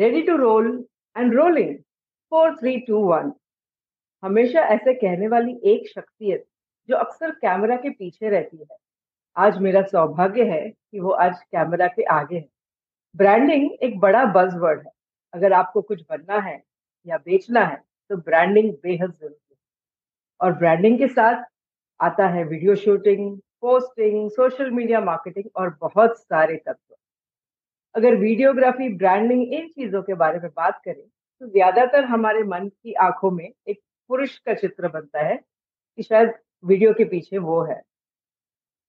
Ready to roll and rolling four three two one हमेशा ऐसे कहने वाली एक शख्सियत जो अक्सर कैमरा के पीछे रहती है। आज मेरा सौभाग्य है कि वो आज कैमरा के आगे है। ब्रांडिंग एक बड़ा बज वर्ड है। अगर आपको कुछ बनना है या बेचना है तो ब्रांडिंग बेहद ज़रूरी है। और ब्रांडिंग के साथ आता है video shooting posting social media marketing और बहुत सारे तत्व। अगर वीडियोग्राफी, ब्रांडिंग इन चीज़ों के बारे में बात करें तो ज़्यादातर हमारे मन की आँखों में एक पुरुष का चित्र बनता है, कि शायद वीडियो के पीछे वो है।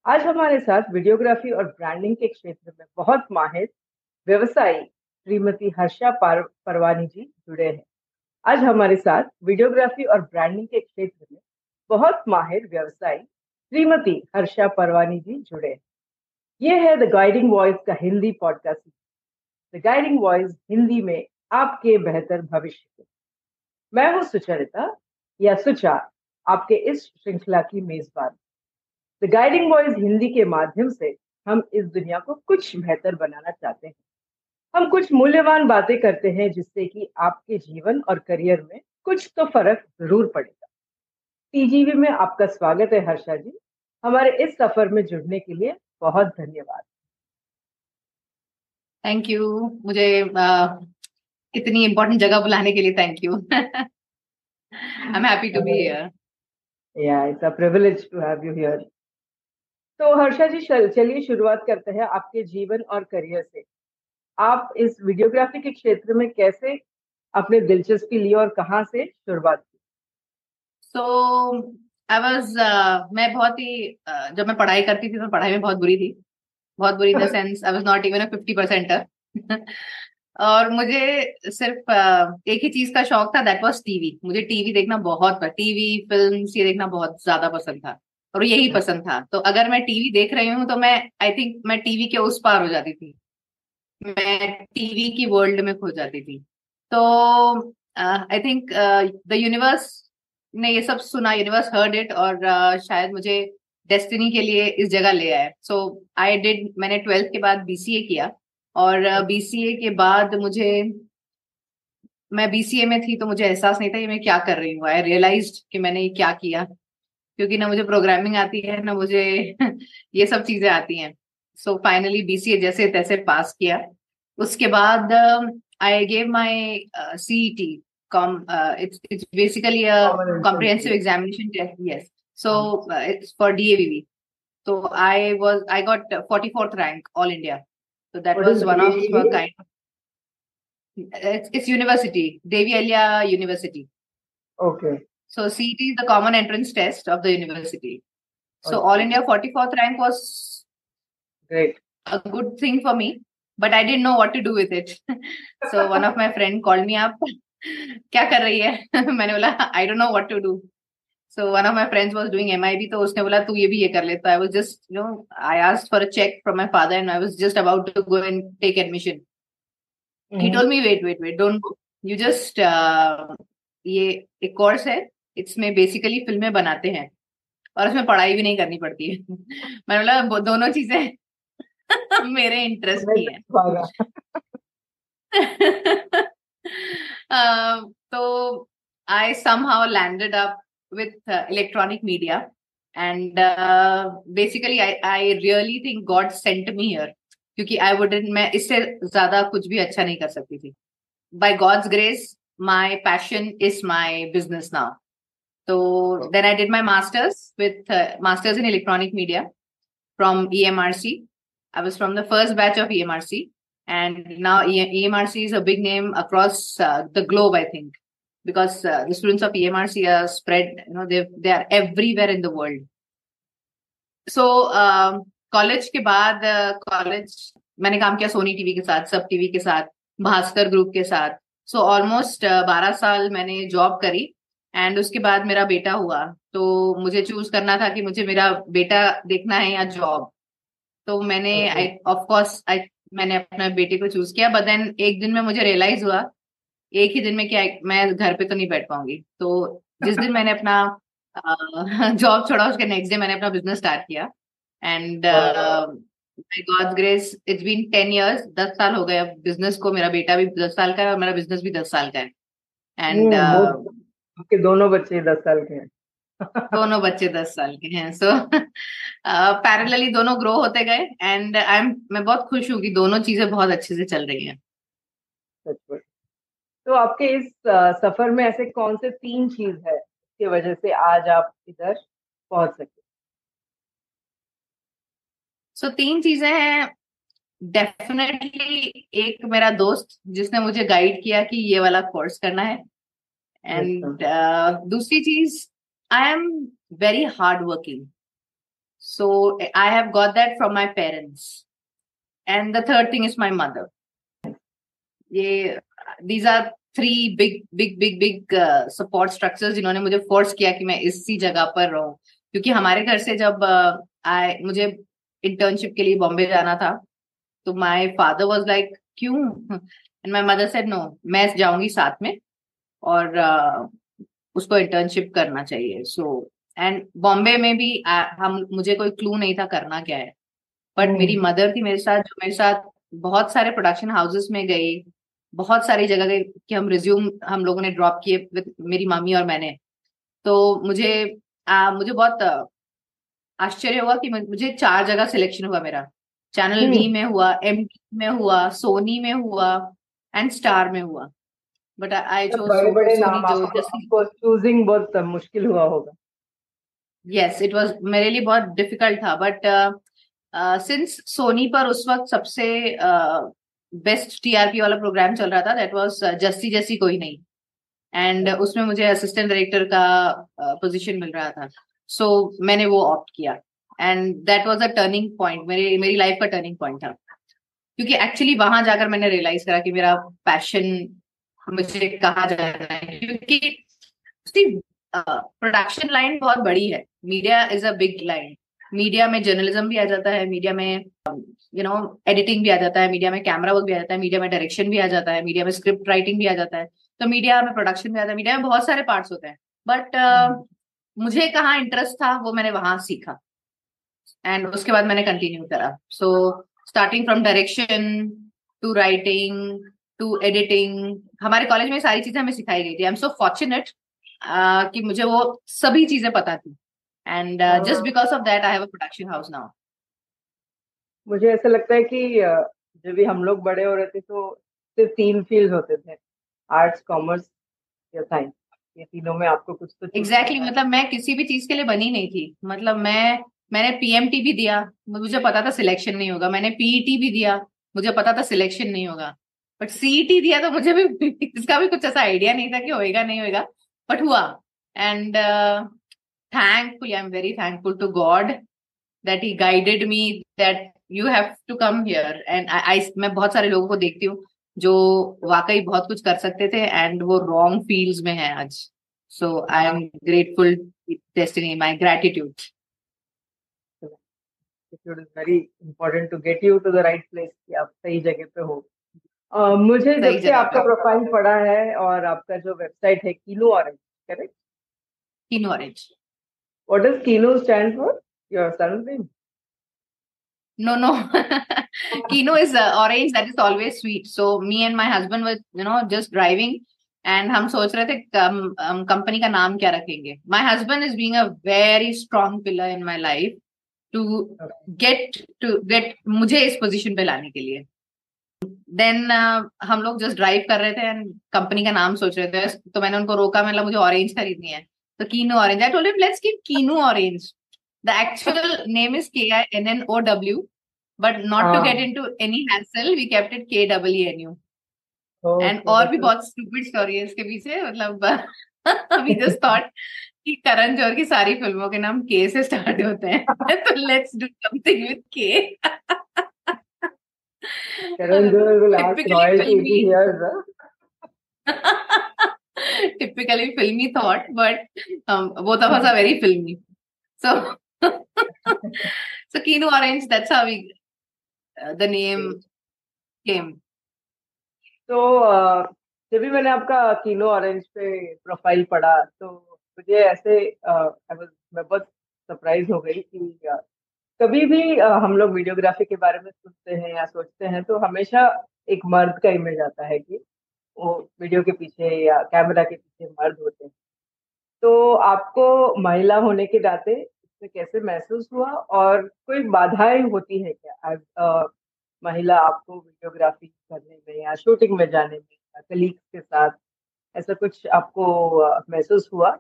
आज हमारे साथ वीडियोग्राफी और ब्रांडिंग के क्षेत्र में बहुत माहिर व्यवसायी श्रीमती हर्षा परवानी जी जुड़े हैं। आज हमारे साथ वीडियोग्राफी और ब्रांडिंग के क्षेत्र में बहुत माहिर व्यवसायी श्रीमती हर्षा परवानी जी जुड़े हैं। ये है द गाइडिंग वॉइस का Hindi podcast the guiding voice Hindi में, आपके बेहतर भविष्य के। मैं हूँ सुचरिता, या सुचा, आपके इस श्रृंखला की मेजबान। द गाइडिंग वॉइस हिंदी के माध्यम से, हम इस दुनिया को कुछ बेहतर बनाना चाहते हैं। हम कुछ मूल्यवान बातें करते हैं, जिससे कि आपके जीवन और करियर में कुछ तो फ़र्क ज़रूर पड़ेगा। टीजीवी में आपका स्वागत है, हर्षा जी। हमारे इस सफ़र में जुड़ने के लिए बहुत धन्यवाद। थैंक यू मुझे uh, इतनी इम्पोर्टेंट जगह बुलाने के लिए thank you I am happy to be here या it's a privilege to have you here तो हर्षा जी चलिए शुरुआत करते हैं आपके जीवन और करियर से। आप इस वीडियोग्राफी के क्षेत्र में कैसे अपने दिलचस्पी ली और कहाँ से शुरुआत की? सो आई वॉज़ मैं बहुत ही uh, जब मैं पढ़ाई करती थी तो पढ़ाई में बहुत बुरी थी। बहुत बुरी in the sense I was not even a fifty percenter और मुझे सिर्फ़ एक ही चीज़ का शौक था दैट वॉज़ टीवी मुझे टीवी देखना बहुत टीवी फ़िल्म ये देखना बहुत ज़्यादा पसंद था और यही अच्छा। पसंद था। तो अगर मैं टीवी देख रही हूँ तो मैं आई थिंक मैं टीवी के उस पार हो जाती थी। मैं टीवी की वर्ल्ड में खो जाती थी। तो आई थिंक द यूनिवर्स ने ये सब सुना यूनिवर्स हर्ड इट और uh, शायद मुझे डेस्टिनी के लिए इस जगह ले आए। सो आई डिड मैंने ट्वेल्थ के बाद बीसीए किया और बीसीए uh, के बाद मुझे मैं बीसीए में थी तो मुझे एहसास नहीं था कि मैं क्या कर रही हूँ। आई रियलाइज़ कि मैंने ये क्या किया क्योंकि ना मुझे प्रोग्रामिंग आती है ना मुझे ये सब चीज़ें आती हैं। सो फाइनली बीसीए जैसे तैसे पास किया। उसके बाद I gave my com uh, it's it's basically a comprehensive examination test yes. so uh, it's for DAVV so I was I got 44th rank all India so that what was one of a kind of it's, it's university Devi Alia University okay so CET is the common entrance test of the university so okay. all India 44th rank was great a good thing for me but I didn't know what to do with it. so one of my friend called me up क्या कर रही है मैंने बोला I don't know what to do so one of my friends was doing MIB तो उसने बोला तू ये भी ये कर ले तो I was just you know I asked for a cheque from my father and I was just about to go and take admission he told me wait wait wait don't go you just ये एक course है इसमें basically फ़िल्में बनाते हैं और उसमें पढ़ाई भी नहीं करनी पड़ती है. मैंने बोला दोनों चीज़ें मेरे इंटरेस्ट की है. Um, so I somehow landed up with uh, electronic media. And uh, basically, I, I really think God sent me here. क्योंकि आई वुडन मैं इससे ज्यादा कुछ भी अच्छा नहीं कर सकती थी by God's grace my passion is my business now तो then I did my masters with masters in electronic media from EMRC. I was from the first batch of EMRC. and now EMRC is a big name across uh, the globe, I think, because uh, the students of EMRC are spread. You know, they they are everywhere in the world. So college um, के बाद college uh, मैंने काम किया Sony TV के साथ सब TV के साथ भास्कर ग्रुप के साथ सो so, ऑलमोस्ट बारह साल मैंने जॉब करी एंड उसके बाद मेरा बेटा हुआ तो मुझे चूज़ करना था कि मुझे मेरा बेटा देखना है या जॉब तो मैंने ऑफ़ कोर्स आई मैंने अपने बेटे को चूज़ किया बट देन एक दिन में मुझे रियलाइज़ हुआ एक ही दिन में क्या मैं घर पे तो नहीं बैठ पाऊँगी। तो जिस दिन मैंने अपना जॉब छोड़ा उसके नेक्स्ट डे मैंने अपना बिज़नेस स्टार्ट किया। And by God's grace it's been ten years दस साल हो गए अब बिज़नेस को मेरा बेटा भी दस साल का है और मेरा बिज़नेस भी दस साल का है। एंड हम्म, आपके दोनों बच्चे दस साल के हैं। दोनों बच्चे दस साल के हैं। सो पैरेलली uh, दोनों ग्रो होते गए। एंड आई एम मैं बहुत खुश हूँ कि दोनों चीज़ें बहुत अच्छे से चल रही हैं। तो आपके इस सफ़र में ऐसे कौन से तीन चीज़ है जिसकी वजह से आज आप इधर पहुँच सके सो so, तीन चीज़ें हैं डेफिनेटली एक मेरा दोस्त जिसने मुझे गाइड किया कि ये वाला कोर्स करना है एंड uh, दूसरी चीज़ I am very hardworking. So I have got that from my parents. And the third thing is my mother. ये these are three big big big big support support structures जिन्होंने मुझे force किया कि मैं इसी जगह पर रहूँ। क्योंकि हमारे घर से जब आए uh, मुझे इंटर्नशिप के लिए बॉम्बे जाना था तो माय फादर वाज लाइक क्यों? And my mother said no मैं जाऊँगी साथ में और uh, उसको इंटर्नशिप करना चाहिए। सो एंड बॉम्बे में भी आ, हम मुझे कोई क्लू नहीं था करना क्या है। But hmm. मेरी मदर थी मेरे साथ जो मेरे साथ बहुत सारे प्रोडक्शन हाउसेस में गई बहुत सारी जगह गई कि हम रिज्यूम हम लोगों ने ड्रॉप किए विद मेरी मामी और मैंने। तो मुझे आ, मुझे बहुत आश्चर्य हुआ कि मुझे चार जगह सिलेक्शन हुआ मेरा। Channel B hmm. में हुआ एम में हुआ सोनी में हुआ एंड स्टार में हुआ। बट आई चूजिंग बहुत मुश्किल हुआ होगा। यस इट वाज मेरे लिए बहुत डिफ़िकल्ट था बट सिंस सोनी पर उस वक्त सबसे बेस्ट टीआरपी वाला प्रोग्राम चल रहा था दैट वाज जस्सी जैसी कोई नहीं. एंड uh, उसमें मुझे असिस्टेंट डायरेक्टर का पोजीशन uh, मिल रहा था. सो so, मैंने वो ऑप्ट किया. And that was a turning point मेरे मेरी लाइफ का टर्निंग पॉइंट था. क्योंकि एक्चुअली वहाँ जाकर मैंने रियलाइज़ करा कि मेरा पैशन मुझे कहा जा रहा है. क्योंकि प्रोडक्शन लाइन बहुत बड़ी है. Media is a big line media में जर्नलिज्म भी आ जाता है मीडिया में यू नो एडिटिंग भी आ जाता है मीडिया में कैमरा वर्क भी आ जाता है मीडिया में डायरेक्शन भी आ जाता है मीडिया में स्क्रिप्ट राइटिंग भी आ जाता है। तो मीडिया में प्रोडक्शन भी आता है मीडिया में बहुत सारे पार्ट्स होते हैं। बट uh, मुझे कहाँ इंटरेस्ट था वो मैंने वहाँ सीखा। एंड उसके बाद मैंने कंटिन्यू करा। So starting from direction to writing to editing हमारे कॉलेज में सारी चीज़ें हमें सिखाई गई थी। आई एम सो फॉर्चुनेट कि मुझे वो सभी चीज़ें पता थी। And just because of that I have a production house now मुझे ऐसा लगता है कि जब भी हम लोग बड़े हो रहे थे तो सिर्फ़ तीन फ़ील्ड होते थे आर्ट्स कॉमर्स या साइंस ये तीनों में आपको कुछ तो एग्जैक्टली exactly, मतलब मैं किसी भी चीज़ के लिए बनी नहीं थी। मतलब मैं मैंने पीएमटी भी दिया मुझे पता था सिलेक्शन नहीं होगा। मैंने पीईटी e भी दिया मुझे पता था सिलेक्शन नहीं होगा। बट सीईटी दिया तो मुझे भी इसका भी कुछ ऐसा आइडिया नहीं था कि होएगा नहीं होएगा। बट हुआ। And thankful I am very thankful to God that he guided me that you have to come here and I मैं बहुत सारे लोगों को देखती हूँ जो वाकई बहुत कुछ कर सकते थे एंड वो रॉन्ग फील्ड्स में है आज। So I am grateful destiny my gratitude It is very important to get you to the right place कि आप सही जगह पे हो। Uh, मुझे जब से आपका प्रोफ़ाइल पढ़ा है और आपका जो वेबसाइट है Kinnow orange correct Kinnow orange what does Kinnow stand for your son name no no. Kino is uh, orange. That is always sweet. So me and my husband were you know just driving and हम सोच रहे थे company का नाम क्या रखेंगे my husband is being a very strong pillar in my life to get to get मुझे इस पोजीशन पे लाने के लिए देन uh, हम लोग जस्ट ड्राइव कर रहे थे एंड कंपनी का नाम सोच रहे थे तो मैंने उनको रोका मतलब मुझे ऑरेंज खरीदनी है तो Kinnow orange I told him let's keep Kinnow orange the actual name is K I N N O W but not to get into any hassle we kept it K W N U and और भी बहुत stupid story है इसके पीछे मतलब we just thought कि करण जौहर की सारी फ़िल्मों के नाम के से स्टार्ट होते हैं तो let's do something with K Karan Johar will ask if he hears. Typically filmy thought, but um, both of us are very filmy. So, so Kino Orange, that's how we uh, the name came. तो uh, जब भी मैंने आपका कीनो orange पे profile पढ़ा तो मुझे ऐसे uh, मैं बहुत सरप्राइज़ हो गई कि कभी भी हम लोग वीडियोग्राफी के बारे में सुनते हैं या सोचते हैं तो हमेशा एक मर्द का इमेज आता है कि वो वीडियो के पीछे या कैमरा के पीछे मर्द होते हैं। तो आपको महिला होने के नाते इसमें कैसे महसूस हुआ और कोई बाधाएँ होती है क्या? आ, महिला आपको वीडियोग्राफी करने में या शूटिंग में जाने में या कलीग्स के साथ ऐसा कुछ आपको महसूस हुआ?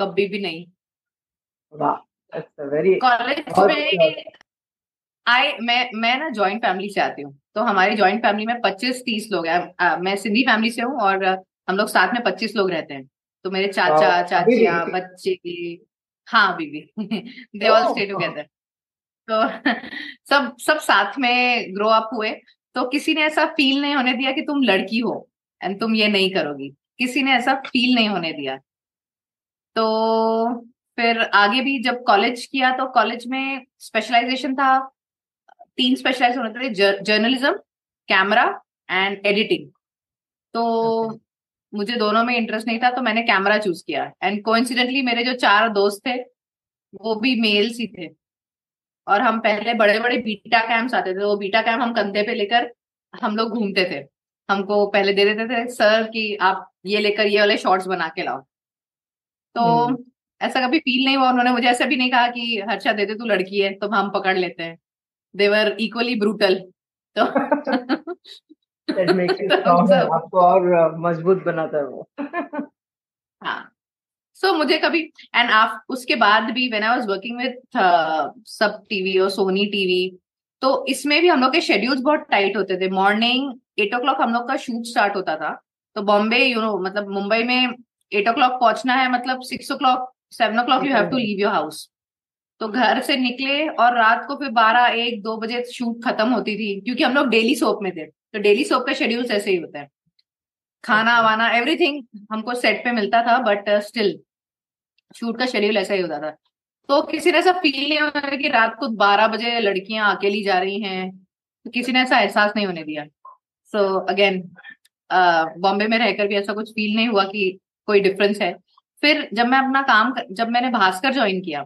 कभी भी नहीं। वाह वेरी कॉलेज में आई मैं मैं ना ज्वाइंट फैमिली से आती हूँ। तो हमारी ज्वाइंट फैमिली में पच्चीस तीस लोग हैं। मैं सिंधी फैमिली से हूँ और हम लोग साथ में पच्चीस लोग रहते हैं। तो मेरे चाचा चाचिया बच्चे हाँ बीबी दे ऑल स्टे टुगेदर तो सब सब साथ में ग्रो अप हुए। तो किसी ने ऐसा फील नहीं होने दिया कि तुम लड़की हो एंड तुम ये नहीं करोगी। किसी ने ऐसा फील नहीं होने दिया। तो फिर आगे भी जब कॉलेज किया तो कॉलेज में स्पेशलाइजेशन था। तीन स्पेशलाइज होने थे जर्नलिज्म कैमरा एंड एडिटिंग तो मुझे दोनों में इंटरेस्ट नहीं था तो मैंने कैमरा चूज़ किया। एंड कोइंसिडेंटली मेरे जो चार दोस्त थे वो भी मेल्स ही थे। और हम पहले बड़े बड़े बीटा कैंप्स आते थे वो बीटा कैंप हम कंधे पे लेकर हम लोग घूमते थे। हमको पहले दे देते थे सर कि आप ये लेकर ये वाले शॉर्ट्स बना के लाओ। तो हम्म। ऐसा कभी फील नहीं हुआ। उन्होंने मुझे ऐसा भी नहीं कहा कि हर्षा दे दे तू लड़की है तो हम पकड़ लेते हैं। देवर इक्वली ब्रूटल तो आपको और मज़बूत बनाता है वो। हाँ। सो so, मुझे कभी एंड आप उसके बाद भी when I was working with Sab TV और सोनी टीवी तो इसमें भी हम लोग के शेड्यूल्स बहुत टाइट होते थे। मॉर्निंग एट ओ क्लॉक हम लोग का शूट स्टार्ट होता था। तो बॉम्बे यू नो मतलब मुंबई में एट ओ क्लॉक पहुँचना है मतलब six o'clock seven o'clock you have to leave your house तो घर से निकले और रात को फिर बारह एक दो बजे शूट खत्म होती थी क्योंकि हम लोग डेली सोप में थे। तो डेली सोप का शेड्यूल ऐसे ही होता है। खाना वाना एवरीथिंग हमको सेट पे मिलता था बट स्टिल शूट का शेड्यूल ऐसा ही होता था। तो किसी ने ऐसा फील नहीं होता कि रात को बारह बजे लड़कियाँ अकेली जा रही हैं। तो किसी ने ऐसा एहसास नहीं होने दिया। सो अगेन बॉम्बे में रहकर भी ऐसा कुछ फील नहीं हुआ कि कोई डिफरेंस है। फिर जब मैं अपना काम जब मैंने भास्कर ज्वाइन किया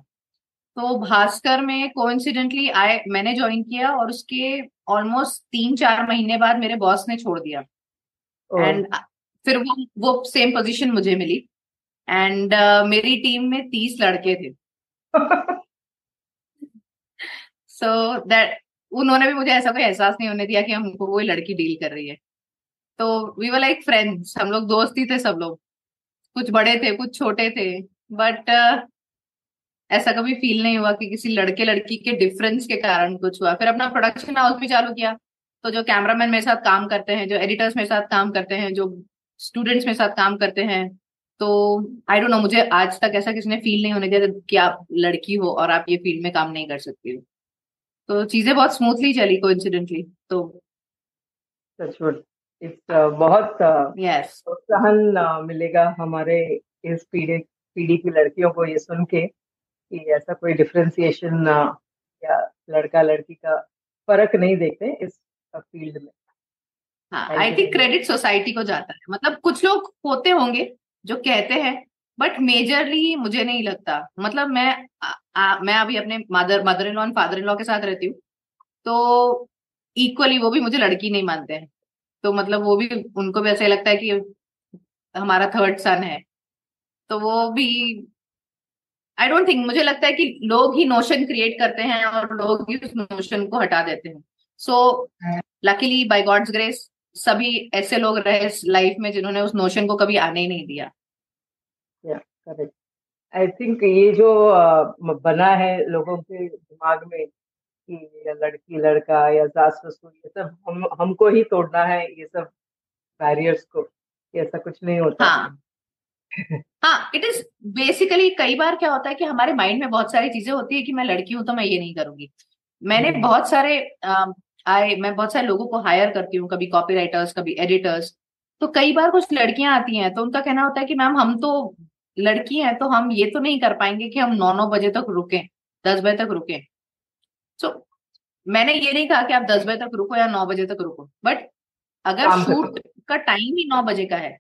तो भास्कर में कोइंसिडेंटली आए मैंने ज्वाइन किया और उसके ऑलमोस्ट तीन चार महीने बाद मेरे बॉस ने छोड़ दिया। एंड फिर वो वो सेम पोजीशन मुझे मिली। एंड uh, मेरी टीम में तीस लड़के थे। सो so दैट उन्होंने भी मुझे ऐसा कोई एहसास नहीं होने दिया कि हमको कोई लड़की डील कर रही है। तो वी वर लाइक फ्रेंड्स हम लोग दोस्त ही थे सब लोग। कुछ बड़े थे कुछ छोटे थे। बट ऐसा कभी फील नहीं हुआ कि किसी लड़के लड़की के डिफरेंस के कारण कुछ हुआ। फिर अपना प्रोडक्शन हाउस भी चालू किया। तो जो कैमरामैन मेरे साथ काम करते हैं जो एडिटर्स मेरे साथ काम करते हैं जो स्टूडेंट्स मेरे साथ काम करते हैं तो आई डोंट नो मुझे आज तक ऐसा किसी ने फील नहीं होने दिया कि आप लड़की हो और आप ये फ़ील्ड में काम नहीं कर सकती हो। तो चीज़ें बहुत स्मूथली चली को इंसिडेंटली तो बहुत प्रोत्साहन uh, मिलेगा हमारे इस पीढ़ी पीढ़ी की लड़कियों को ये सुन के। कि ऐसा कोई डिफ्रेंसिएशन या लड़का लड़की का फ़र्क नहीं देखते इस फ़ील्ड में। आई थिंक क्रेडिट सोसाइटी को जाता है। मतलब कुछ लोग होते होंगे जो कहते हैं बट मेजरली मुझे नहीं लगता। मतलब मैं आ, आ, मैं अभी अपने mother mother in law father in law के साथ रहती हूँ तो इक्वली वो भी मुझे लड़की नहीं मानते हैं। तो मतलब वो भी उनको भी ऐसा लगता है कि हमारा थर्ड सन है। तो वो भी आई डोंट थिंक मुझे लगता है कि लोग ही नोशन क्रिएट करते हैं और लोग ही उस नोशन को हटा देते हैं। So luckily by God's grace सभी ऐसे लोग रहे लाइफ में जिन्होंने उस नोशन को कभी आने ही नहीं दिया। आई थिंक ये जो बना है लोगों के दिमाग में कि लड़की लड़का या सास ससुर ये सब हम हमको ही तोड़ना है ये सब बैरियर्स को ऐसा कुछ नहीं होता। हाँ। हाँ इट इज़ बेसिकली कई बार क्या होता है कि हमारे माइंड में बहुत सारी चीज़ें होती है कि मैं लड़की हूँ तो मैं ये नहीं करूँगी मैंने हम्म। बहुत सारे आए मैं बहुत सारे लोगों को हायर करती हूँ कभी कॉपी राइटर्स कभी एडिटर्स तो कई बार कुछ लड़कियाँ आती हैं तो उनका कहना होता है कि मैम हम तो लड़की हैं तो हम ये तो नहीं कर पाएँगे कि हम नौ नौ बजे तक रुके दस बजे तक रुके सो so, मैंने ये नहीं कहा कि आप दस बजे तक रुको या नौ बजे तक रुको बट अगर शूट का टाइम ही नौ बजे का है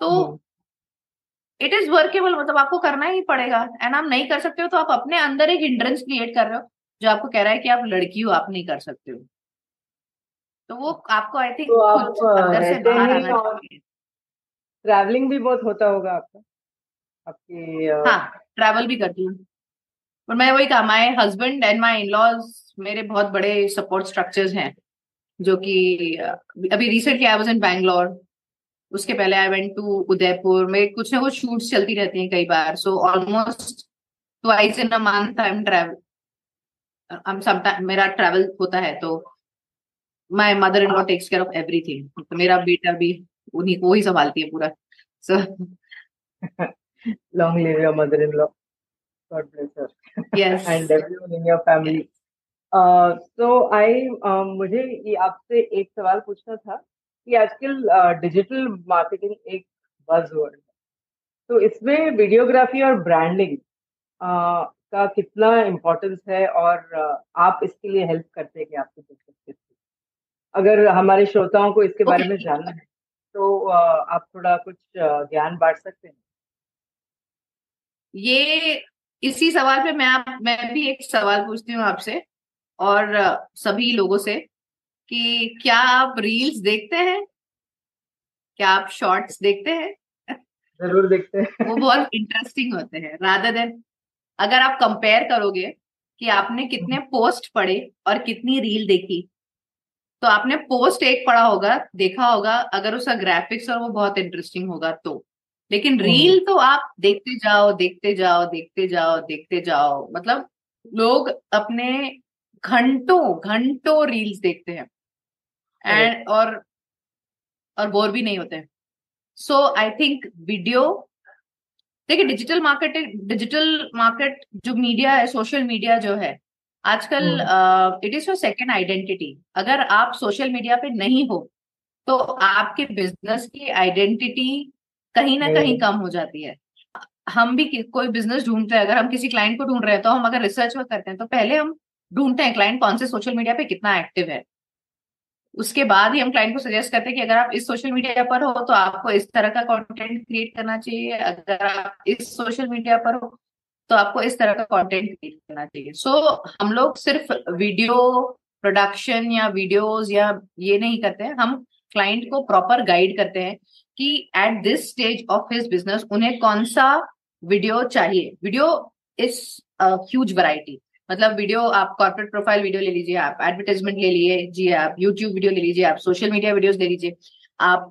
तो हम्म। इट इज़ वर्केबल मतलब आपको करना ही पड़ेगा। एंड आप नहीं कर सकते हो तो आप अपने अंदर एक हिंड्रेंस क्रिएट कर रहे हो जो आपको कह रहा है कि आप लड़की हो आप नहीं कर सकते हो। तो वो आपको आई थिंक तो अंदर से बाहर आना चाहिए। ट्रैवलिंग भी बहुत होता होगा आपका आपकी हाँ ट्रैवल भी करती हूँ। और मैं वही कहा my husband and my in laws मेरे बहुत बड़े सपोर्ट स्ट्रक्चर्स हैं जो कि अभी recently I was in Bangalore उसके पहले आई वेंट टू उदयपुर में कुछ ना कुछ शूट्स चलती रहती हैं कई बार। So almost twice in a month I am travel हम समटाइम मेरा ट्रैवल होता है तो my mother in law takes care of everything तो मेरा बेटा भी उन्हीं को ही संभालती है पूरा। सो long live your mother-in-law. God bless her. Yes. And everyone in your family. Yes. uh, so i uh, मुझे ये आपसे एक सवाल पूछना था। कि आजकल डिजिटल मार्केटिंग एक बज वर्ड है। तो इसमें वीडियोग्राफी और ब्रांडिंग का कितना इम्पोर्टेंस है और आप इसके लिए हेल्प करते हैं कि आपको बिज़नेस अगर हमारे श्रोताओं को इसके okay. बारे में जानना है तो आप थोड़ा कुछ ज्ञान बांट सकते हैं? ये इसी सवाल पे मैं आप मैं भी एक सवाल पूछती हूँ आपसे और सभी लोगों से। कि क्या आप रील्स देखते हैं? क्या आप शॉर्ट्स देखते हैं? ज़रूर देखते हैं। वो बहुत इंटरेस्टिंग होते हैं। राधा देन अगर आप कंपेयर करोगे कि आपने कितने पोस्ट पढ़े और कितनी रील देखी तो आपने पोस्ट एक पढ़ा होगा देखा होगा अगर उसका ग्राफिक्स और वो बहुत इंटरेस्टिंग होगा तो। लेकिन रील हम्म। तो आप देखते जाओ देखते जाओ देखते जाओ देखते जाओ। मतलब लोग अपने घंटों घंटों रील्स देखते हैं। एंड और और बोर भी नहीं होते। सो आई थिंक वीडियो देखिए डिजिटल मार्केट डिजिटल मार्केट जो मीडिया है सोशल मीडिया जो है आजकल it is your second identity अगर आप सोशल मीडिया पे नहीं हो तो आपके बिज़नेस की आइडेंटिटी कहीं ना कहीं कम हो जाती है। हम भी कोई बिज़नेस ढूंढते हैं अगर हम किसी क्लाइंट को ढूंढ रहे हैं तो हम अगर रिसर्च में करते हैं तो पहले हम ढूंढते हैं क्लाइंट कौन से सोशल मीडिया पे कितना एक्टिव है। उसके बाद ही हम क्लाइंट को सजेस्ट करते हैं कि अगर आप इस सोशल मीडिया पर हो तो आपको इस तरह का कंटेंट क्रिएट करना चाहिए। अगर आप इस सोशल मीडिया पर हो तो आपको इस तरह का कंटेंट क्रिएट करना चाहिए। सो so, हम लोग सिर्फ़ वीडियो प्रोडक्शन या वीडियोस या ये नहीं करते हैं। हम क्लाइंट को प्रॉपर गाइड करते हैं कि at this stage of his business उन्हें कौन सा वीडियो चाहिए। वीडियो इज़ ह्यूज वैरायटी मतलब वीडियो, आप कॉर्पोरेट प्रोफ़ाइल वीडियो ले लीजिए, आप एडवर्टाइजमेंट ले लीजिए जी, आप यूट्यूब वीडियो ले लीजिए, आप सोशल मीडिया वीडियोस ले लीजिए, आप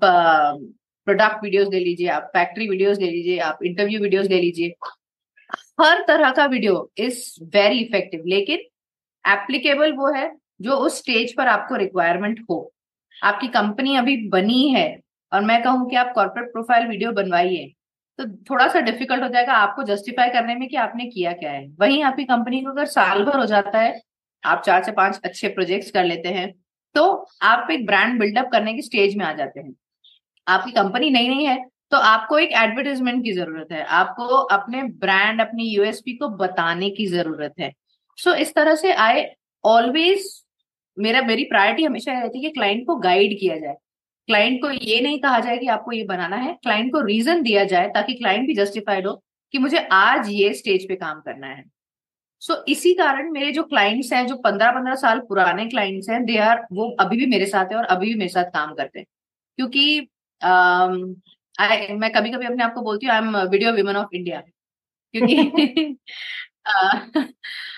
प्रोडक्ट वीडियोस ले लीजिए, आप फैक्ट्री वीडियोस ले लीजिए, आप इंटरव्यू वीडियोस ले लीजिए। हर तरह का वीडियो इज़ वेरी इफ़ेक्टिव लेकिन एप्लीकेबल वो है जो उस स्टेज पर आपको रिक्वायरमेंट हो। आपकी कंपनी अभी बनी है, और मैं कहूँ कि आप कॉर्पोरेट प्रोफ़ाइल वीडियो बनवाइए। तो थोड़ा सा डिफ़िकल्ट हो जाएगा आपको जस्टिफाई करने में कि आपने किया क्या है। वहीं आपकी कंपनी को अगर साल भर हो जाता है आप चार से पाँच अच्छे प्रोजेक्ट्स कर लेते हैं तो आप एक ब्रांड बिल्डअप करने की स्टेज में आ जाते हैं। आपकी कंपनी नई नहीं है तो आपको एक एडवर्टीजमेंट की ज़रूरत है। आपको अपने ब्रांड अपनी यूएसपी को बताने की ज़रूरत है। सो so, इस तरह से आई ऑलवेज मेरा मेरी प्रायोरिटी हमेशा रहती है कि क्लाइंट को गाइड किया जाए। क्लाइंट को ये नहीं कहा जाए कि आपको ये बनाना है। क्लाइंट को रीजन दिया जाए ताकि क्लाइंट भी जस्टिफाइड हो कि मुझे आज ये स्टेज पे काम करना है। सो so, इसी कारण मेरे जो क्लाइंट्स हैं जो पंद्रह पंद्रह साल पुराने क्लाइंट्स हैं दे आर वो अभी भी मेरे साथ है और अभी भी मेरे साथ काम करते हैं। क्योंकि um, I, मैं कभी कभी अपने आप को बोलती हूँ I am video women of India क्योंकि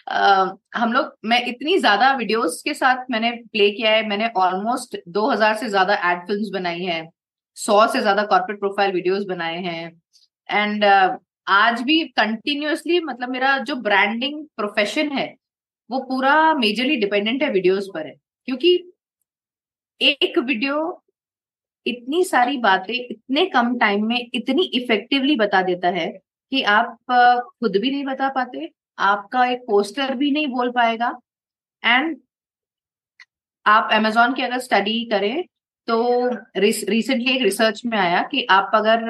हम लोग मैं इतनी ज़्यादा वीडियोस के साथ मैंने प्ले किया है मैंने ऑलमोस्ट 2000 से ज़्यादा एड फिल्म्स बनाई है 100 से ज़्यादा कॉर्पोरेट प्रोफ़ाइल वीडियोस बनाए हैं एंड uh, आज भी कंटिन्यूसली मतलब मेरा जो ब्रांडिंग प्रोफेशन है वो पूरा मेजरली डिपेंडेंट है वीडियोस पर है क्योंकि एक वीडियो इतनी सारी बातें इतने कम टाइम में इतनी इफेक्टिवली बता देता है कि आप खुद भी नहीं बता पाते आपका एक पोस्टर भी नहीं बोल पाएगा। एंड आप अमेजोन की अगर स्टडी करें तो रिसेंटली एक रिसर्च में आया कि आप अगर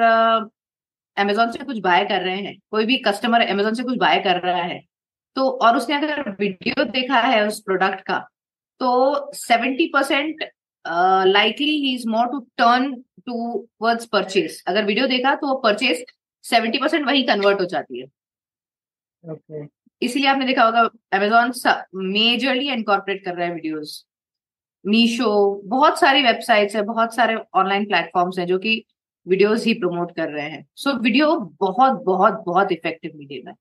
अमेजोन से कुछ बाय कर रहे हैं, कोई भी कस्टमर अमेजोन से कुछ बाय कर रहा है तो और उसने अगर वीडियो देखा है उस प्रोडक्ट का तो seventy percent likely he is more to turn towards purchase अगर वीडियो देखा तो परचेज सेवेंटी परसेंट वही कन्वर्ट हो जाती है। ओके इसीलिए आपने देखा होगा अमेजोन मेजरली इनकॉर्पोरेट कर रहा है वीडियोस मीशो बहुत सारी वेबसाइट्स है बहुत सारे ऑनलाइन प्लेटफॉर्म्स हैं जो कि वीडियोस ही प्रमोट कर रहे हैं. सो so, वीडियो बहुत बहुत बहुत इफ़ेक्टिव मीडियम है.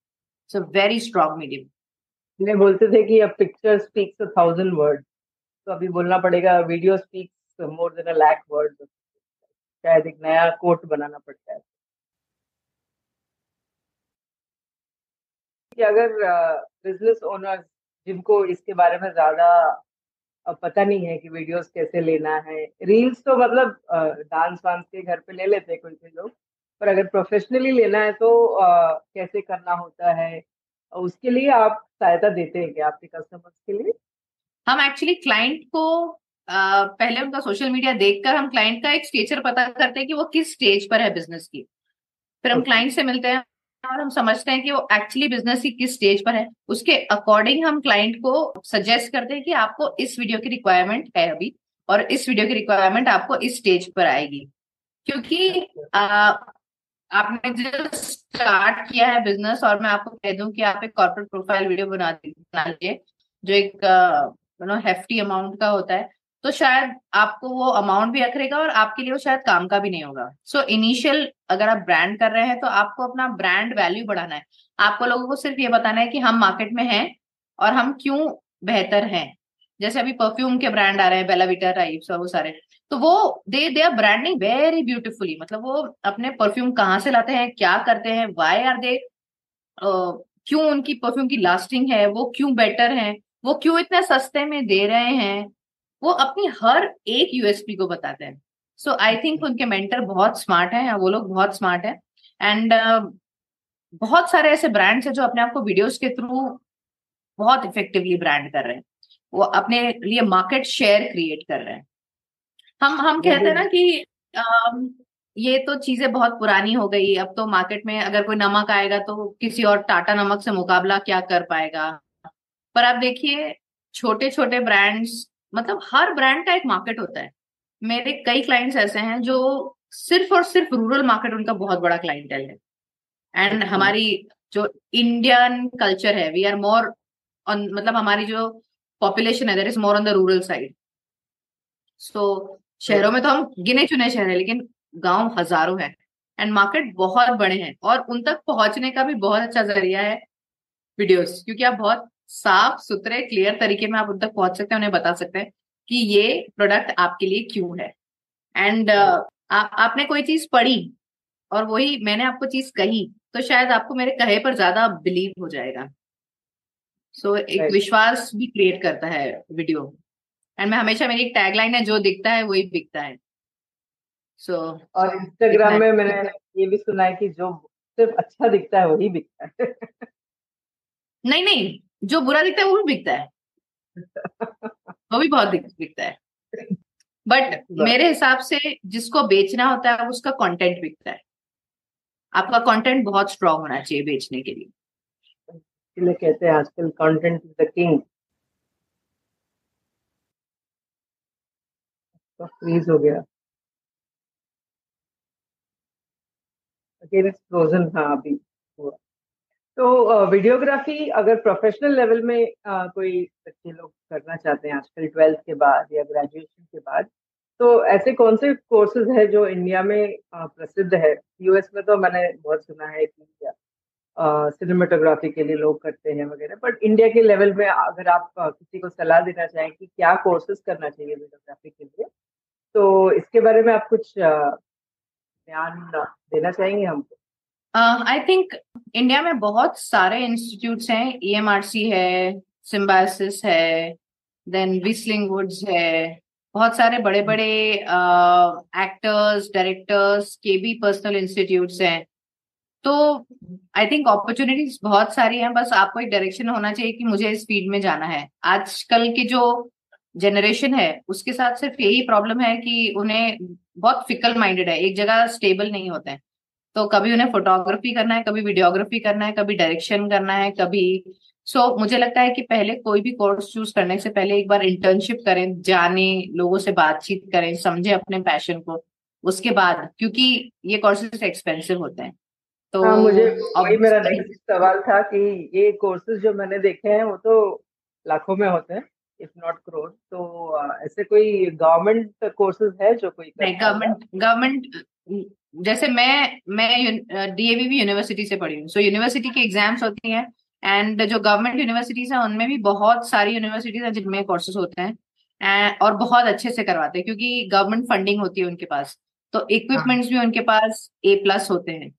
सो वेरी स्ट्रॉन्ग मीडियम बोलते थे कि अब picture speaks a thousand word तो अभी बोलना पड़ेगा video speaks more than a lakh word शायद एक नया कोट बनाना पड़ता है. कि अगर बिज़नेस ओनर्स जिनको इसके बारे में ज़्यादा पता नहीं है कि वीडियोस कैसे लेना है रील्स तो मतलब डांस वांस के घर पे ले लेते हैं कोई कोई लोग पर अगर प्रोफेशनली लेना है तो कैसे करना होता है उसके लिए आप सहायता देते हैं क्या आपके कस्टमर्स के लिए? हम एक्चुअली क्लाइंट को आ, पहले उनका सोशल मीडिया देखकर हम क्लाइंट का एक स्टेचर पता करते हैं कि वो किस स्टेज पर है बिज़नेस की। फिर हम क्लाइंट से मिलते हैं और हम समझते हैं कि वो एक्चुअली बिज़नेस की किस स्टेज पर है। उसके अकॉर्डिंग हम क्लाइंट को सजेस्ट करते हैं कि आपको इस वीडियो की रिक्वायरमेंट है अभी और इस वीडियो की रिक्वायरमेंट आपको इस स्टेज पर आएगी। क्योंकि आ, आपने जो स्टार्ट किया है बिज़नेस और मैं आपको कह दूँ कि आप एक कॉर्पोरेट प्रोफ़ाइल वीडियो बना बना लीजिए जो एक यू नो हेफ्टी अमाउंट का होता है। तो शायद आपको वो अमाउंट भी अखरेगा और आपके लिए वो शायद काम का भी नहीं होगा। सो so, इनिशियल अगर आप ब्रांड कर रहे हैं तो आपको अपना ब्रांड वैल्यू बढ़ाना है। आपको लोगों को सिर्फ़ ये बताना है कि हम मार्केट में हैं और हम क्यों बेहतर हैं। जैसे अभी परफ्यूम के ब्रांड आ रहे हैं बेलाविटा टाइप्स और वो सारे। तो वो they they are branding very beautifully मतलब वो अपने परफ्यूम कहाँ से लाते हैं क्या करते हैं वाई आर दे क्यों उनकी परफ्यूम की लास्टिंग है वो क्यों बेटर है वो क्यों इतने सस्ते में दे रहे हैं? वो अपनी हर एक यूएसपी को बताते हैं। सो आई थिंक उनके मेंटर बहुत स्मार्ट है वो लोग बहुत स्मार्ट है। एंड uh, बहुत सारे ऐसे ब्रांड्स हैं जो अपने आप को वीडियोस के थ्रू बहुत इफेक्टिवली ब्रांड कर रहे हैं। वो अपने लिए मार्केट शेयर क्रिएट कर रहे हैं। हम हम कहते हैं ना कि आ, ये तो चीज़ें बहुत पुरानी हो गई अब तो मार्केट में अगर कोई नमक आएगा तो किसी और टाटा नमक से मुकाबला क्या कर पाएगा? पर आप देखिए छोटे छोटे ब्रांड्स मतलब हर ब्रांड का एक मार्केट होता है। मेरे कई क्लाइंट्स ऐसे हैं जो सिर्फ़ और सिर्फ़ रूरल मार्केट उनका बहुत बड़ा क्लाइंटल है। एंड हमारी जो इंडियन कल्चर है वी आर मोर ऑन मतलब हमारी जो पॉपुलेशन है there is more on the rural side so शहरों में तो हम गिने चुने शहर है लेकिन गाँव हज़ारों है। एंड मार्केट बहुत बड़े हैं और उन तक पहुँचने का भी बहुत अच्छा ज़रिया है वीडियोस क्योंकि आप बहुत साफ़ सुथरे क्लियर तरीके में आप उन तक पहुँच सकते हैं उन्हें बता सकते हैं कि ये प्रोडक्ट आपके लिए क्यों है। एंड uh, आप आपने कोई चीज़ पढ़ी और वही मैंने आपको चीज़ कही तो शायद आपको मेरे कहे पर ज़्यादा बिलीव हो जाएगा। सो so, एक विश्वास भी क्रिएट करता है वीडियो एंड मैं हमेशा मेरी एक टैगलाइन है जो दिखता है वही बिकता है। सो so, और इंस्टाग्राम में मैंने ये भी सुना है कि जो सिर्फ़ अच्छा दिखता है वही बिकता है। नहीं नहीं जो बुरा दिखता है वो भी बिकता है। वो भी बहुत बिकता है। बट मेरे हिसाब से जिसको बेचना होता है उसका कंटेंट बिकता है। आपका कंटेंट बहुत स्ट्रांग होना चाहिए बेचने के लिए। इसलिए कहते हैं आजकल content is the king freeze हो गया। अगेन इट्स फ्रोजन हाँ अभी। तो वीडियोग्राफी अगर प्रोफेशनल लेवल में कोई बच्चे लोग करना चाहते हैं आजकल ट्वेल्थ के बाद या ग्रेजुएशन के बाद तो ऐसे कौन से कोर्सेज है जो इंडिया में प्रसिद्ध है? यूएस में तो मैंने बहुत सुना है कि सिनेमाटोग्राफी के लिए लोग करते हैं वगैरह बट इंडिया के लेवल में अगर आप किसी को सलाह देना चाहें कि क्या कोर्सेज करना चाहिए वीडियोग्राफी के लिए तो इसके बारे में आप कुछ ध्यान देना चाहेंगे हमको? आई थिंक इंडिया में बहुत सारे इंस्टीट्यूट्स हैं. ईएमआरसी e है सिम्बासिस है देन विस्लिंग वुड्स है. बहुत सारे बड़े. बड़े एक्टर्स डायरेक्टर्स के भी पर्सनल इंस्टीट्यूट्स हैं. तो आई थिंक अपॉर्चुनिटीज़ बहुत सारी हैं. बस आपको एक डायरेक्शन होना चाहिए कि मुझे इस फ़ील्ड में जाना है. आजकल के जो जनरेशन है, उसके साथ सिर्फ़ यही प्रॉब्लम है कि उन्हें बहुत फिकल माइंडेड है. एक जगह स्टेबल नहीं होते हैं. तो कभी उन्हें फोटोग्राफी करना है कभी वीडियोग्राफी करना है कभी डायरेक्शन करना है कभी सो so, मुझे लगता है कि पहले कोई भी कोर्स चूज़ करने से पहले एक बार इंटर्नशिप करें जाने लोगों से बातचीत करें समझे अपने पैशन को। उसके बाद क्योंकि ये कोर्सेज एक्सपेंसिव होते हैं तो हाँ मुझे वही मेरा नेक्स्ट सवाल था कि ये कोर्सेज जो मैंने देखे हैं वो तो लाखों में होते हैं इफ़ नॉट करोड़ तो ऐसे कोई गवर्नमेंट कोर्सेज है जो कोई गवर्नमेंट गवर्नमेंट जैसे मैं मैं डीएवी यूनिवर्सिटी से पढ़ी हूँ। सो यूनिवर्सिटी की एग्ज़ाम्स होती हैं एंड जो गवर्नमेंट यूनिवर्सिटीज हैं उनमें भी बहुत सारी यूनिवर्सिटीज हैं जिनमें कोर्सेज होते हैं and- और बहुत अच्छे से करवाते हैं क्योंकि गवर्नमेंट फंडिंग होती है उनके पास। तो हाँ। इक्विपमेंट्स भी उनके पास ए प्लस होते हैं।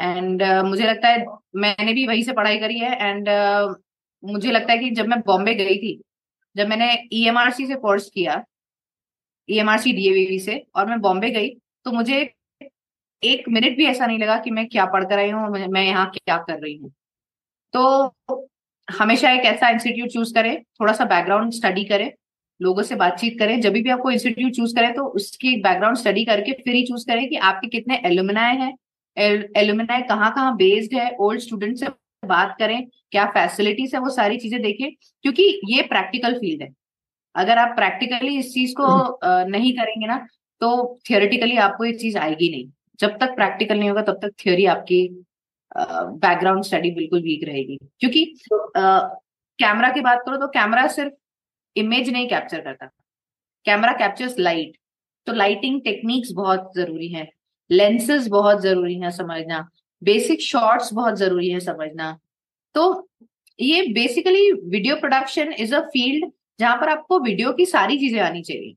एंड uh, मुझे लगता है मैंने भी वहीं से पढ़ाई करी है एंड uh, मुझे लगता है कि जब मैं बॉम्बे गई थी जब मैंने ईएमआरसी से कोर्स किया ईएमआरसी डीएवीवी से और मैं बॉम्बे गई तो मुझे एक मिनट भी ऐसा नहीं लगा कि मैं क्या पढ़ कर रही हूँ मैं यहाँ क्या कर रही हूँ। तो हमेशा एक ऐसा इंस्टीट्यूट चूज़ करें थोड़ा सा बैकग्राउंड स्टडी करें लोगों से बातचीत करें। जब भी आपको इंस्टीट्यूट चूज़ करें तो उसकी बैकग्राउंड स्टडी करके फिर ही चूज़ करें कि आपके कितने एलुमिनाय हैं एलुमिनाय कहाँ कहाँ बेस्ड है ओल्ड स्टूडेंट से बात करें क्या फैसिलिटीज़ है वो सारी चीज़ें देखें क्योंकि ये प्रैक्टिकल फ़ील्ड है। अगर आप प्रैक्टिकली इस चीज़ को नहीं करेंगे ना तो थियोरिटिकली आपको ये चीज़ आएगी नहीं। जब तक प्रैक्टिकल नहीं होगा तब तक थ्योरी आपकी बैकग्राउंड स्टडी बिल्कुल वीक रहेगी। क्योंकि तो कैमरा की बात करो तो कैमरा सिर्फ़ इमेज नहीं कैप्चर करता। कैमरा कैप्चर्स लाइट तो लाइटिंग टेक्निक्स बहुत ज़रूरी है। लेंसेज बहुत ज़रूरी है समझना। बेसिक शॉट्स बहुत ज़रूरी है समझना। तो ये basically video production is a field जहाँ पर आपको वीडियो की सारी चीज़ें आनी चाहिए।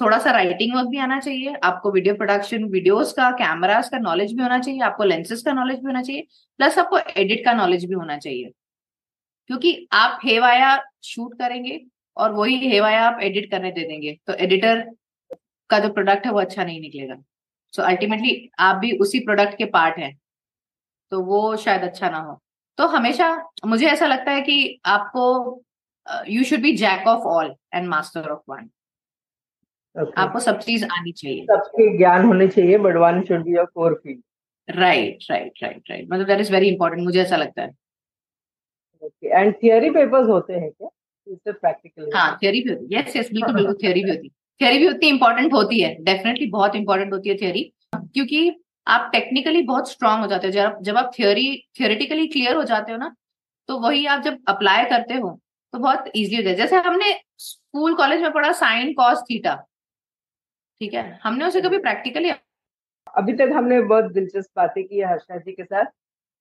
थोड़ा सा राइटिंग वर्क भी आना चाहिए, आपको वीडियो प्रोडक्शन वीडियोस का कैमरास का नॉलेज भी होना चाहिए, आपको लेंसेज का नॉलेज भी होना चाहिए प्लस आपको एडिट का नॉलेज भी होना चाहिए। क्योंकि आप हेवाया शूट करेंगे और वही हेवाया आप एडिट करने दे देंगे तो एडिटर का जो प्रोडक्ट है वो अच्छा नहीं निकलेगा। सो अल्टीमेटली आप भी उसी प्रोडक्ट के पार्ट हैं तो वो शायद अच्छा ना हो। तो हमेशा मुझे ऐसा लगता है कि आपको you should be jack of all and master of one okay आपको सब चीज़ आनी चाहिए। सबके ज्ञान होने चाहिए but one should be your core field right right right right मतलब दैट इज़ वेरी इंपॉर्टेंट मुझे ऐसा लगता है। ओके एंड थियरी पेपर्स होते हैं क्या? इससे प्रैक्टिकल हाँ। थियोरी भी होती यस यस बिल्कुल बिल्कुल थियोरी भी होती है। भी उतनी इंपॉर्टेंट होती है। डेफिनेटली बहुत इंपॉर्टेंट होती है थियोरी क्योंकि आप टेक्निकली बहुत स्ट्रांग हो जाते हो। जब जब आप थियोरी थियोरिटिकली क्लियर हो जाते हो ना तो वही आप जब अप्लाई करते हो तो बहुत इजी हो जाए जैसे हमने स्कूल कॉलेज में पढ़ा साइन कॉस थीटा ठीक है? हमने उसे कभी प्रैक्टिकली अभी तक हमने बहुत दिलचस्प बातें की है हर्षा जी के साथ।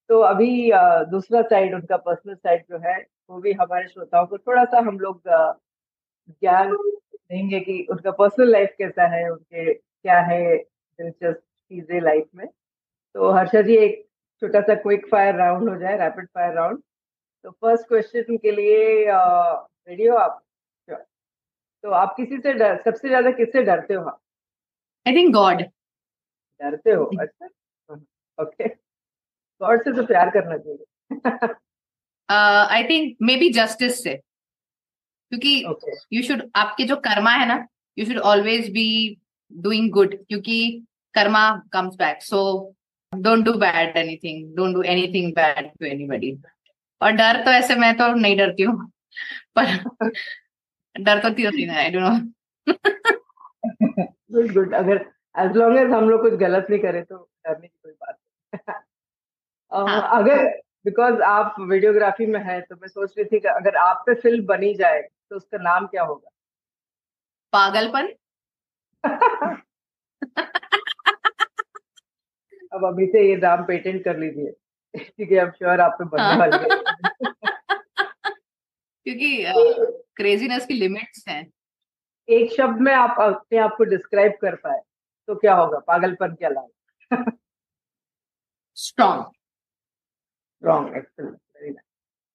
तो अभी दूसरा साइड उनका पर्सनल साइड जो है, वो भी हमारे श्रोताओं को थोड़ा सा हम लोग ज्ञान देंगे कि उनका पर्सनल लाइफ कैसा है, उनके क्या है दिलचस्प चीज़ें लाइफ में। तो हर्षा जी, एक छोटा सा क्विक फायर राउंड हो जाए रैपिड फायर राउंड तो फ़र्स्ट क्वेश्चन के लिए रेडी हो आप? तो आप किसी से डर, सबसे ज़्यादा किससे डरते हो आप? आई थिंक गॉड डरते हो? अच्छा। ओके गॉड से तो प्यार करना चाहिए। I think maybe justice से। क्योंकि यू शुड आपके जो कर्मा है ना you should always be doing good क्योंकि karma comes back so don't do bad anything don't do anything bad to anybody और डर तो ऐसे मैं तो नहीं डरती हूँ। पर डर तो होती है I don't know good good अगर एज लॉन्ग एज हम लोग कुछ गलत नहीं करें तो डरने की कोई बात नहीं। हाँ। अगर बिकॉज़ आप वीडियोग्राफी में हैं तो मैं सोच रही थी कि अगर आप पे फ़िल्म बनी जाए तो उसका नाम क्या होगा? पागलपन? अब अभी से ये नाम पेटेंट कर लीजिए क्योंकि अब श्योर आप पे बनने हाँ। वाली है। क्योंकि क्रेजीनेस की लिमिट्स हैं। एक शब्द में आप अपने आप को डिस्क्राइब कर पाए तो क्या होगा? पागलपन के अलावा। Strong wrong excellent very nice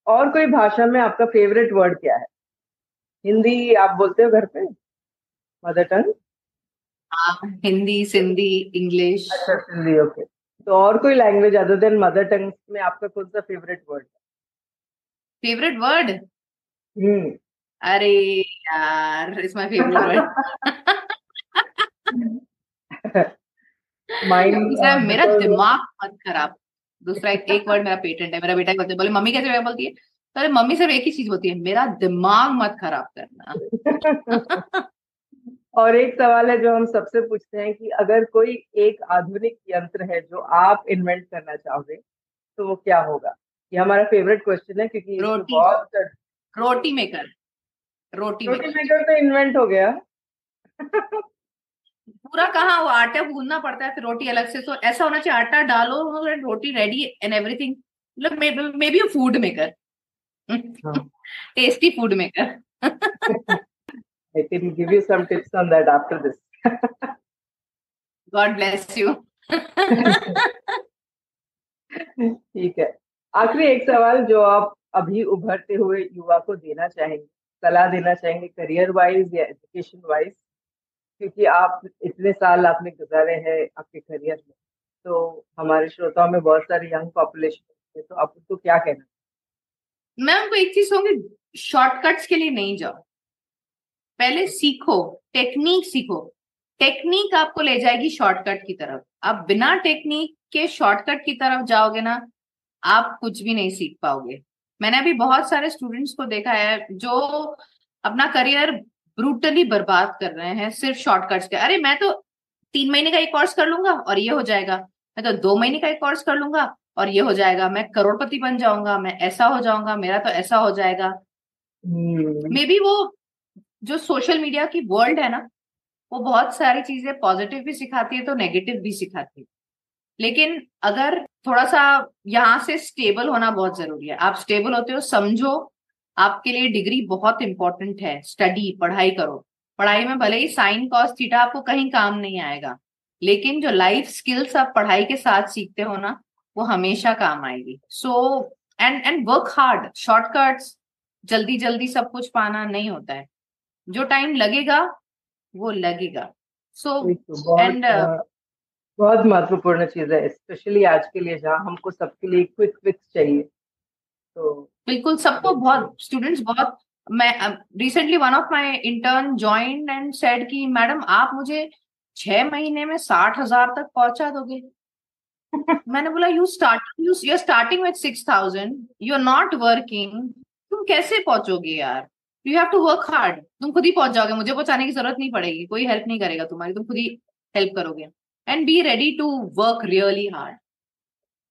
और कोई भाषा में आपका फेवरेट वर्ड क्या है? हिंदी आप बोलते हो घर पे? Mother tongue Hindi Sindhi English. अच्छा हिंदी ओके तो और कोई language other than mother tongue में आपका कौन सा फेवरेट वर्ड है? Favourite word hmm. अरे यार it's my favourite word mind दूसरा मेरा दिमाग मत खराब दूसरा एक, एक वर्ड मेरा पेटेंट है मेरा बेटा बोलते बोले मम्मी कैसे बोलती है तो अरे मम्मी सिर्फ़ एक ही चीज़ बोलती है मेरा दिमाग मत खराब करना और एक सवाल है जो हम सबसे पूछते हैं कि अगर कोई एक आधुनिक यंत्र है जो आप इन्वेंट करना चाहोगे तो वो क्या होगा ये हमारा फेवरेट क्वेश्चन है क्योंकि रोटी बहुत रोटी मेकर रोटी रोटी मेकर तो इन्वेंट हो गया। पूरा कहाँ वो आटा भूनना पड़ता है फिर रोटी अलग से तो ऐसा होना चाहिए आटा डालो रोटी रेडी एंड एवरीथिंग मतलब maybe food maker tasty food maker I can give you some tips on that after this. God bless you. ठीक है। आखिरी एक सवाल जो आप अभी उभरते हुए युवा को देना चाहेंगे। सलाह देना चाहेंगे करियर वाइज या एजुकेशन वाइज क्योंकि आप इतने साल आपने गुजारे हैं आपके करियर में तो हमारे श्रोताओं में बहुत सारे यंग पॉपुलेशन है तो आप उनको क्या कहना मैं उनको एक चीज़ कहूँगी शॉर्टकट्स के लिए नहीं जाओ। पहले सीखो टेक्निक सीखो। टेक्निक आपको ले जाएगी शॉर्टकट की तरफ़। आप बिना टेक्निक के शॉर्टकट की तरफ़ जाओगे ना, आप कुछ भी नहीं सीख पाओगे। मैंने अभी बहुत सारे स्टूडेंट्स को देखा है जो अपना करियर ब्रूटली बर्बाद कर रहे हैं सिर्फ़ शॉर्टकट्स के। अरे मैं तो तीन महीने का एक कोर्स कर लूँगा और ये हो जाएगा। मैं तो दो महीने का एक कोर्स कर लूँगा और ये हो जाएगा। मैं करोड़पति बन जाऊँगा मैं ऐसा हो जाऊँगा मेरा तो ऐसा हो जाएगा। मे हम्म। बी वो जो सोशल मीडिया की वर्ल्ड है ना वो बहुत सारी चीज़ें पॉजिटिव भी सिखाती है तो नेगेटिव भी सिखाती है। लेकिन अगर थोड़ा सा यहाँ से स्टेबल होना बहुत ज़रूरी है। आप स्टेबल होते हो समझो आपके लिए डिग्री बहुत इंपॉर्टेंट है। स्टडी पढ़ाई करो। पढ़ाई में भले ही साइन कॉस थीटा आपको कहीं काम नहीं आएगा लेकिन जो लाइफ स्किल्स आप पढ़ाई के साथ सीखते हो ना वो हमेशा काम आएगी। So and and work hard shortcuts जल्दी जल्दी सब कुछ पाना नहीं होता है। जो टाइम लगेगा वो लगेगा। सो एंड बहुत महत्वपूर्ण चीज़ है स्पेशली आज के लिए जहाँ हमको सबके लिए क्विक फिक्स चाहिए। तो बिल्कुल सबको बहुत स्टूडेंट्स बहुत मैं recently one of my intern join and said कि मैडम आप मुझे छह महीने में साठ हज़ार तक पहुँचा दोगे? मैंने बोला you start you you starting with six thousand you are not working तुम कैसे पहुंचोगे यार? You have to work hard तुम खुद ही पहुँच जाओगे मुझे पहुँचाने की ज़रूरत नहीं पड़ेगी कोई हेल्प नहीं करेगा तुम्हारी तुम खुद ही हेल्प करोगे। And be ready to work really hard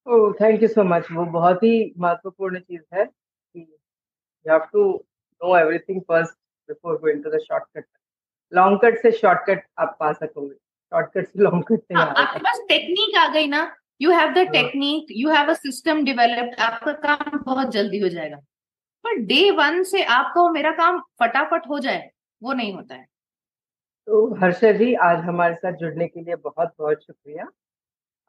oh thank you so much वो बहुत ही महत्वपूर्ण चीज़ है कि you have to know everything first before going to the shortcut long cut से शॉर्टकट आप पा सकोगे। शॉर्टकट से लॉन्ग कट नहीं हाँ, आपके पास टेक्निक आ गई ना you have the technique you have a system developed आपका काम बहुत जल्दी हो जाएगा। पर डे वन से आपको मेरा काम फटाफट हो जाए वो नहीं होता है। तो हर्षा जी आज हमारे साथ जुड़ने के लिए बहुत बहुत शुक्रिया।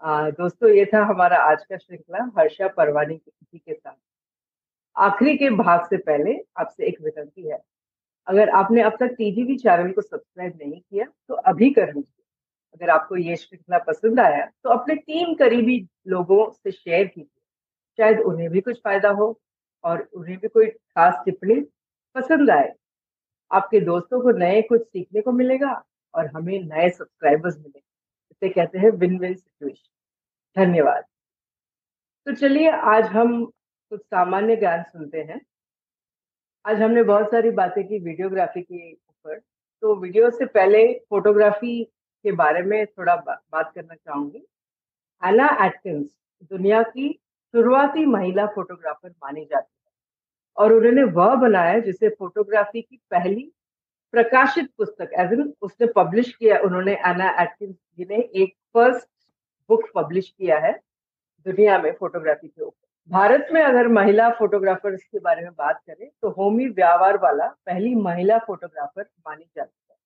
आ, दोस्तों ये था हमारा आज का श्रृंखला हर्षा परवानी जी के साथ। आखिरी के भाग से पहले आपसे एक विनती है। अगर आपने अब तक टीजीवी चैनल को सब्सक्राइब नहीं किया तो अभी कर लीजिए। अगर आपको ये श्रृंखला पसंद आया तो अपने तीन करीबी लोगों से शेयर कीजिए। शायद उन्हें भी कुछ फ़ायदा हो और उन्हें भी कोई खास टिप्पणी पसंद आए। आपके दोस्तों को नए कुछ सीखने को मिलेगा और हमें नए सब्सक्राइबर्स मिलेंगे। इसे कहते हैं विन विन सिचुएशन धन्यवाद। तो चलिए आज हम कुछ सामान्य ज्ञान सुनते हैं। आज हमने बहुत सारी बातें की वीडियोग्राफी के ऊपर। तो वीडियो से पहले फोटोग्राफी के बारे में थोड़ा बा, बात करना चाहूँगी। एना एटकिंस दुनिया की शुरुआती महिला फोटोग्राफर मानी जाती है और उन्होंने वह बनाया जिसे फोटोग्राफी की पहली प्रकाशित पुस्तक एज इन उसने पब्लिश किया, उन्होंने एना एटकिंस जी ने एक फ़र्स्ट बुक पब्लिश किया है दुनिया में फोटोग्राफी के ऊपर। भारत में अगर महिला फोटोग्राफर्स के बारे में बात करें तो होमी व्यावार वाला पहली महिला फोटोग्राफर मानी जाती है,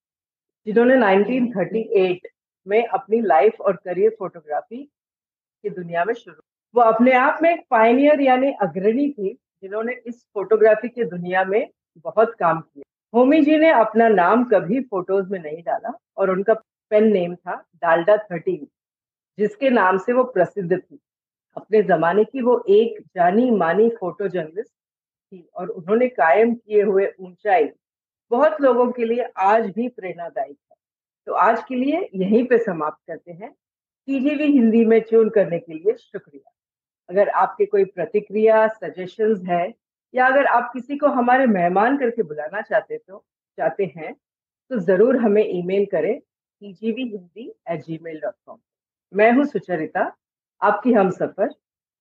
जिन्होंने 1938 में अपनी लाइफ और करियर फोटोग्राफी की दुनिया में शुरू वो अपने आप में एक पाइनियर यानी अग्रणी थी जिन्होंने इस फोटोग्राफी की दुनिया में बहुत काम किया। होमी जी ने अपना नाम कभी फ़ोटोज़ में नहीं डाला और उनका पेन नेम था डाल्डा थर्टीन जिसके नाम से वो प्रसिद्ध थी। अपने जमाने की वो एक जानी मानी फ़ोटो जर्नलिस्ट थी और उन्होंने कायम किए हुए ऊंचाई बहुत लोगों के लिए आज भी प्रेरणादायक है। तो आज के लिए यहीं पे समाप्त करते हैं। टीजीवी हिंदी में ट्यून करने के लिए शुक्रिया। अगर आपके कोई प्रतिक्रिया सजेशंस है, या अगर आप किसी को हमारे मेहमान करके बुलाना चाहते तो चाहते हैं तो ज़रूर हमें ईमेल करें T G V Hindi at Gmail dot com मैं हूँ सुचरिता, आपकी हम सफ़र।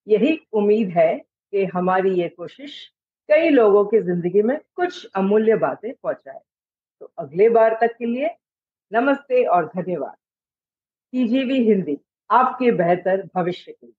यही उम्मीद है कि हमारी ये कोशिश कई लोगों की ज़िंदगी में कुछ अमूल्य बातें पहुँचाए। तो अगले बार तक के लिए नमस्ते और धन्यवाद। टीजीवी हिंदी आपके बेहतर भविष्य के लिए।